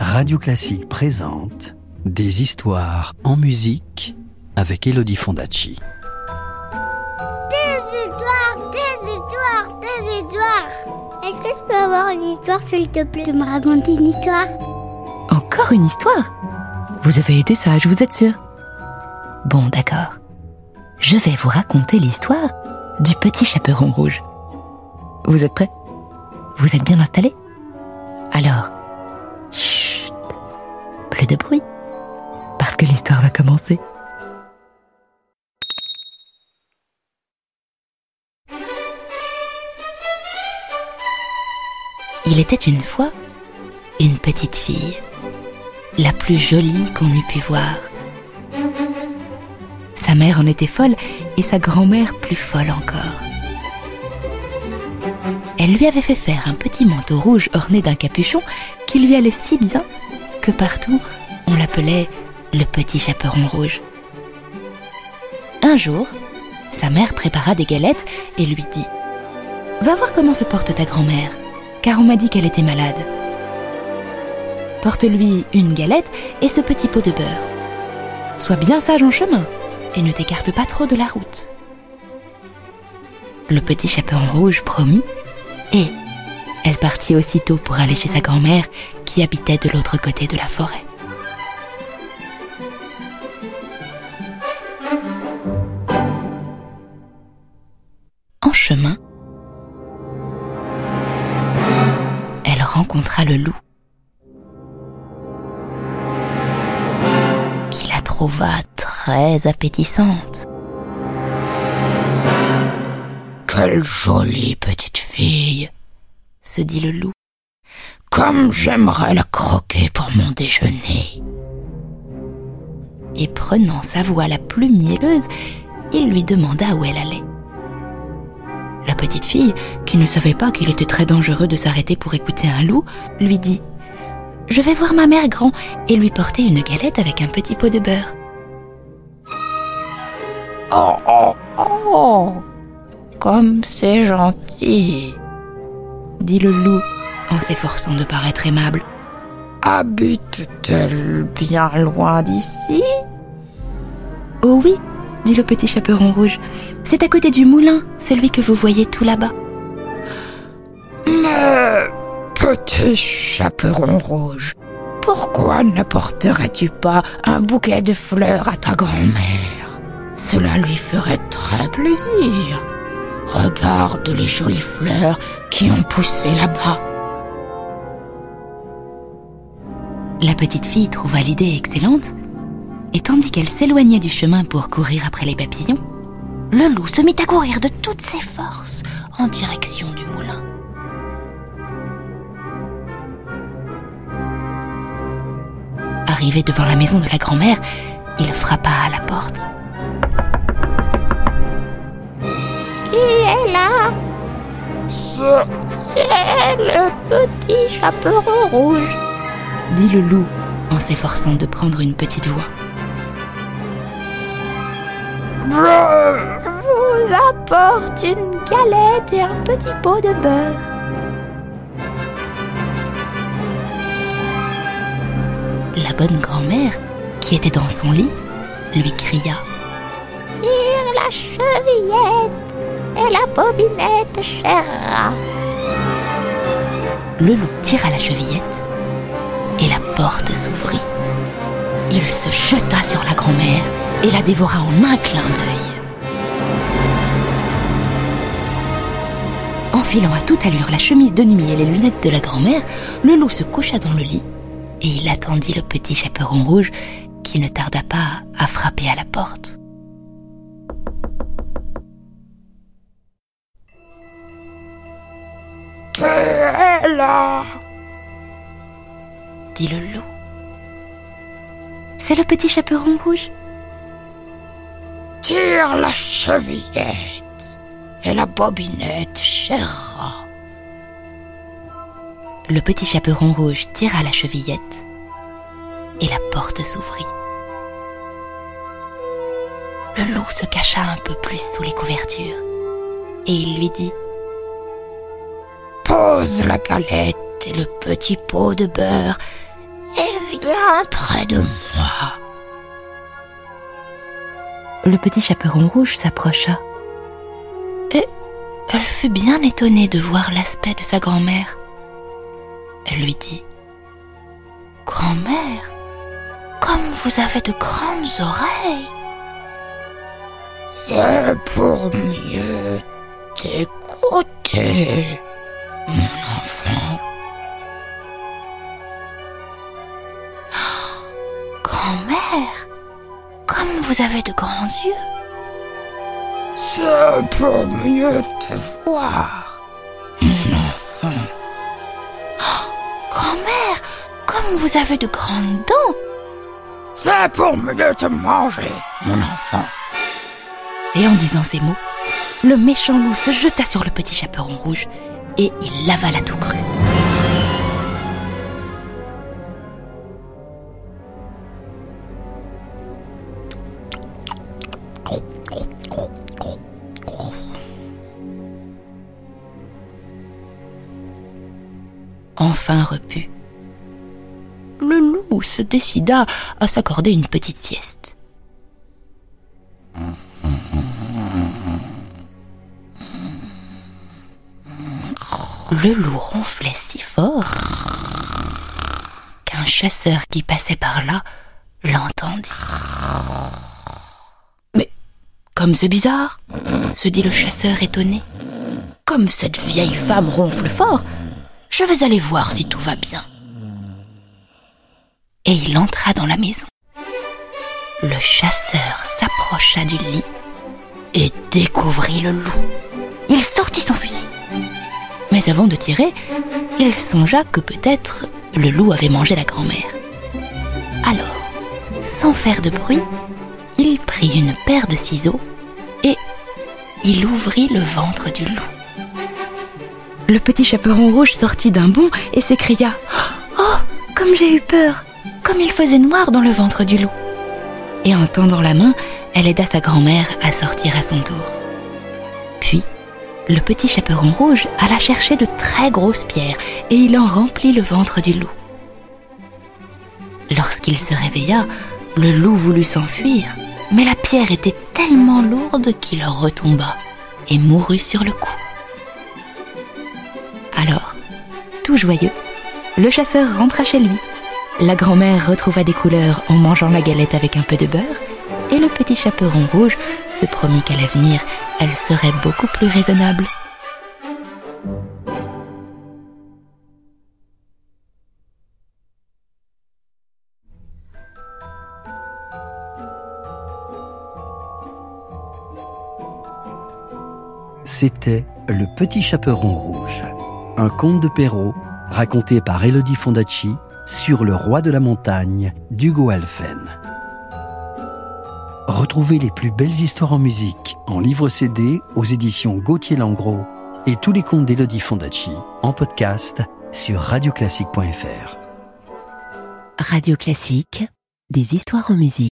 Radio Classique présente Des histoires en musique avec Elodie Fondacci. Des histoires, des histoires, des histoires. Est-ce que je peux avoir une histoire, s'il te plaît, de me raconter une histoire? Encore une histoire? Vous avez été sage, vous êtes sûr? Bon, d'accord. Je vais vous raconter l'histoire du petit chaperon rouge. Vous êtes prêts? Vous êtes bien installés? Alors, chut, plus de bruit, parce que l'histoire va commencer. Il était une fois une petite fille, la plus jolie qu'on eût pu voir. Sa mère en était folle et sa grand-mère plus folle encore. Elle lui avait fait faire un petit manteau rouge orné d'un capuchon qui lui allait si bien que partout on l'appelait le petit chaperon rouge. Un jour, sa mère prépara des galettes et lui dit ⁇ Va voir comment se porte ta grand-mère, car on m'a dit qu'elle était malade. Porte-lui une galette et ce petit pot de beurre. Sois bien sage en chemin et ne t'écarte pas trop de la route. Le petit chaperon rouge promit, et elle partit aussitôt pour aller chez sa grand-mère qui habitait de l'autre côté de la forêt. En chemin, elle rencontra le loup, qui la trouva très appétissante. Quelle jolie petite fille, se dit le loup. comme j'aimerais la croquer pour mon déjeuner. Et prenant sa voix la plus mielleuse, il lui demanda où elle allait. La petite fille, qui ne savait pas qu'il était très dangereux de s'arrêter pour écouter un loup, lui dit ⁇ Je vais voir ma mère grand et lui porter une galette avec un petit pot de beurre. Oh, oh, oh, comme c'est gentil. Dit le loup en s'efforçant de paraître aimable. Habite-t-elle bien loin d'ici? Oh oui, dit le petit chaperon rouge, c'est à côté du moulin, celui que vous voyez tout là-bas. Mais, petit chaperon rouge, pourquoi n'apporterais-tu pas un bouquet de fleurs à ta grand-mère? Cela lui ferait très plaisir. Regarde les jolies fleurs qui ont poussé là-bas. La petite fille trouva l'idée excellente, et tandis qu'elle s'éloignait du chemin pour courir après les papillons, le loup se mit à courir de toutes ses forces en direction du moulin. Arrivé devant la maison de la grand-mère, il frappa à la porte. Là C'est C'est le petit chaperon rouge. dit le loup en s'efforçant de prendre une petite voix. je vous apporte une galette et un petit pot de beurre. La bonne grand-mère, qui était dans son lit, lui cria Tire la chevillette et la bobinette, cher rat. Le loup tira la chevillette et la porte s'ouvrit. Il se jeta sur la grand-mère et la dévora en un clin d'œil. Enfilant à toute allure la chemise de nuit et les lunettes de la grand-mère, le loup se coucha dans le lit et il attendit le petit chaperon rouge qui ne tarda pas à frapper à la porte. Là dit le loup. C'est le petit chaperon rouge, Tire la chevillette et la bobinette, cher. Le petit chaperon rouge tira la chevillette et la porte s'ouvrit. Le loup se cacha un peu plus sous les couvertures et il lui dit Pose la galette et le petit pot de beurre Viens près de moi. Le petit chaperon rouge s'approcha. Et elle fut bien étonnée de voir l'aspect de sa grand-mère. Elle lui dit Grand-mère, comme vous avez de grandes oreilles. C'est pour mieux t'écouter, vous avez de grands yeux. C'est pour mieux te voir, mon enfant. Grand-mère, comme vous avez de grandes dents. C'est pour mieux te manger, mon enfant. Et en disant ces mots, le méchant loup se jeta sur le petit chaperon rouge et il l'avala tout cru. Enfin repu, le loup se décida à s'accorder une petite sieste. Le loup ronflait si fort qu'un chasseur qui passait par là l'entendit. Mais comme c'est bizarre, se dit le chasseur étonné. Comme cette vieille femme ronfle fort, je vais aller voir si tout va bien. Et il entra dans la maison. Le chasseur s'approcha du lit et découvrit le loup. Il sortit son fusil. Mais avant de tirer, il songea que peut-être le loup avait mangé la grand-mère. Alors, sans faire de bruit, il prit une paire de ciseaux et il ouvrit le ventre du loup. Le petit chaperon rouge sortit d'un bond et s'écria Oh, comme j'ai eu peur Comme il faisait noir dans le ventre du loup Et en tendant la main, elle aida sa grand-mère à sortir à son tour. Puis, le petit chaperon rouge alla chercher de très grosses pierres et il en remplit le ventre du loup. Lorsqu'il se réveilla, le loup voulut s'enfuir, mais la pierre était tellement lourde qu'il retomba et mourut sur le coup. Alors, tout joyeux, le chasseur rentra chez lui. La grand-mère retrouva des couleurs en mangeant la galette avec un peu de beurre, et le petit chaperon rouge se promit qu'à l'avenir, elle serait beaucoup plus raisonnable. C'était Le Petit Chaperon Rouge, un conte de Perrault raconté par Elodie Fondacci sur le roi de la montagne d'Hugo Alphen. Retrouvez les plus belles histoires en musique en livre CD aux éditions Gauthier Langros et tous les contes d'Elodie Fondacci en podcast sur radioclassique.fr. Radio Classique, des histoires en musique.